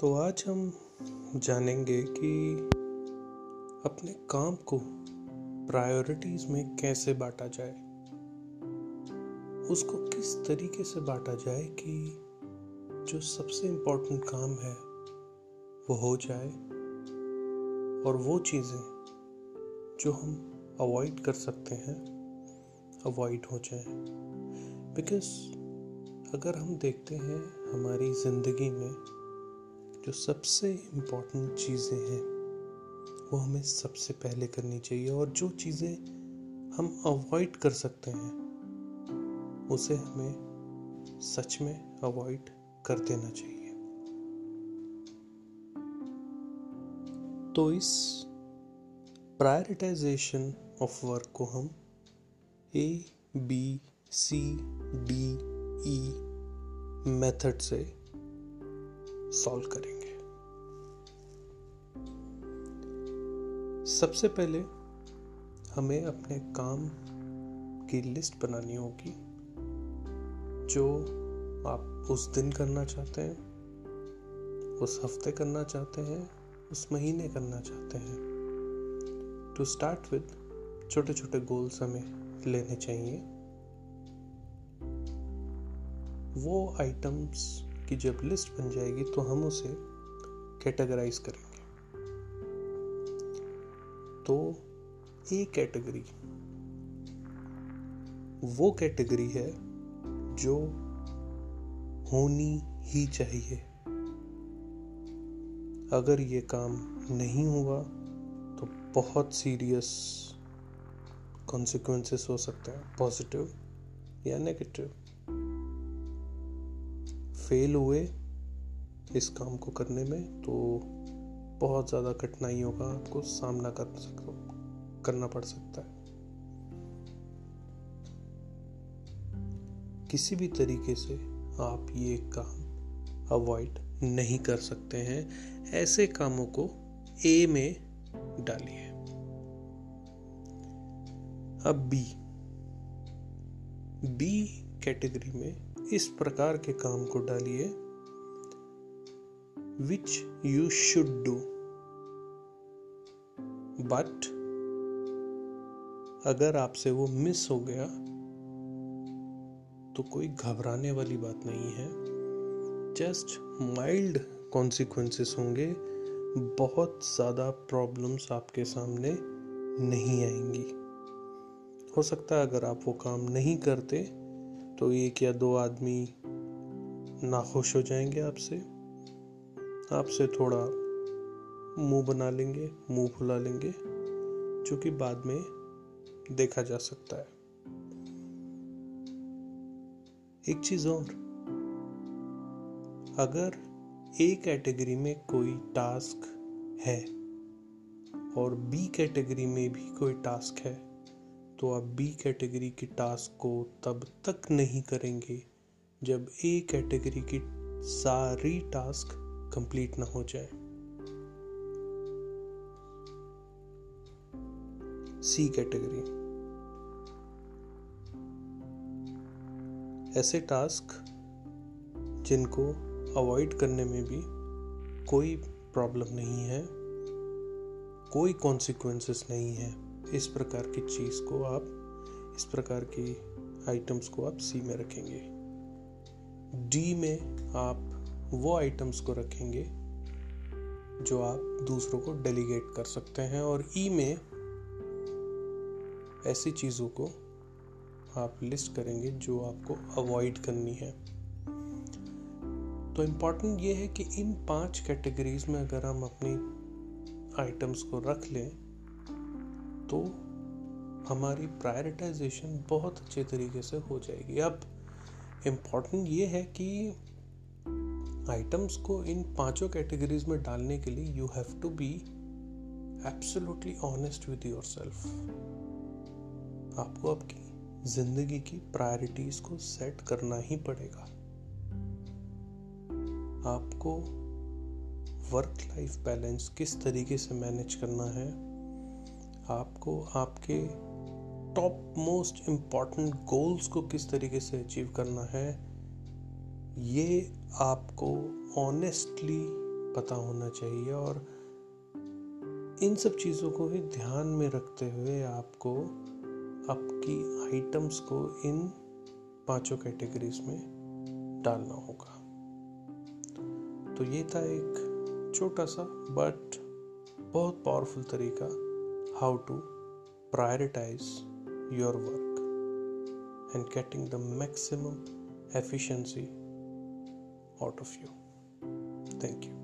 तो आज हम जानेंगे कि अपने काम को प्रायोरिटीज में कैसे बांटा जाए। उसको किस तरीके से बांटा जाए कि जो सबसे इम्पोर्टेंट काम है वो हो जाए और वो चीज़ें जो हम अवॉइड कर सकते हैं अवॉइड हो जाए। बिकॉज़ अगर हम देखते हैं हमारी ज़िंदगी में जो सबसे इम्पोर्टेंट चीज़ें हैं, वो हमें सबसे पहले करनी चाहिए और जो चीज़ें हम अवॉइड कर सकते हैं, उसे हमें सच में अवॉइड कर देना चाहिए। तो इस प्रायोरिटाइजेशन ऑफ़ वर्क को हम A B C D E method से सॉल्व करेंगे। सबसे पहले हमें अपने काम की लिस्ट बनानी होगी, जो आप उस दिन करना चाहते हैं, उस हफ़्ते करना चाहते हैं, उस महीने करना चाहते हैं। टू स्टार्ट विद छोटे छोटे गोल्स हमें लेने चाहिए। वो आइटम्स की जब लिस्ट बन जाएगी तो हम उसे कैटेगराइज करेंगे। तो ए कैटेगरी। वो कैटेगरी है जो होनी ही चाहिए। अगर ये काम नहीं हुआ तो बहुत सीरियस कॉन्सिक्वेंसेस हो सकते हैं पॉजिटिव या नेगेटिव फेल हुए इस काम को करने में तो बहुत ज़्यादा कठिनाइयों का आपको सामना कर करना पड़ सकता है। किसी भी तरीके से आप ये काम अवॉइड नहीं कर सकते हैं। ऐसे कामों को ए में डालिए। अब बी बी कैटेगरी में इस प्रकार के काम को डालिए which you should do but अगर आपसे वो मिस हो गया तो कोई घबराने वाली बात नहीं है। जस्ट माइल्ड कॉन्सिक्वेंसेस होंगे। बहुत ज़्यादा प्रॉब्लम्स आपके सामने नहीं आएँगी। हो सकता है अगर आप वो काम नहीं करते तो एक या दो आदमी नाखुश हो जाएँगे आपसे। आपसे थोड़ा मुँह बना लेंगे, मुँह फुला लेंगे, जो कि बाद में देखा जा सकता है। एक चीज़ और। अगर ए कैटेगरी में कोई टास्क है और बी कैटेगरी में भी कोई टास्क है तो आप बी कैटेगरी की टास्क को तब तक नहीं करेंगे जब ए कैटेगरी की सारी टास्क कंप्लीट ना हो जाए। सी कैटेगरी ऐसे टास्क जिनको अवॉइड करने में भी कोई प्रॉब्लम नहीं है, कोई कॉन्सिक्वेंसेस नहीं है, इस प्रकार की चीज़ को आप, इस प्रकार की आइटम्स को आप सी में रखेंगे। डी में आप वो आइटम्स को रखेंगे जो आप दूसरों को डेलीगेट कर सकते हैं और ई में ऐसी चीज़ों को आप लिस्ट करेंगे जो आपको अवॉइड करनी है। तो इंपॉर्टेंट ये है कि इन पाँच कैटेगरीज में अगर हम अपनी आइटम्स को रख लें तो हमारी प्रायोरिटाइजेशन बहुत अच्छे तरीके से हो जाएगी। अब इंपॉर्टेंट ये है कि आइटम्स को इन पाँचों कैटेगरीज में डालने के लिए you have to be absolutely honest with yourself आपको आपकी ज़िंदगी की प्रायोरिटीज को सेट करना ही पड़ेगा। आपको वर्क लाइफ बैलेंस किस तरीके से मैनेज करना है, आपको आपके टॉप मोस्ट इंपॉर्टेंट गोल्स को किस तरीके से अचीव करना है ये आपको ऑनेस्टली पता होना चाहिए और इन सब चीज़ों को भी ध्यान में रखते हुए आपको आपकी आइटम्स को इन पाँचों कैटेगरीज में डालना होगा। तो ये था एक छोटा सा बट बहुत पावरफुल तरीका how to prioritise your work and getting the maximum efficiency out of you. Thank you.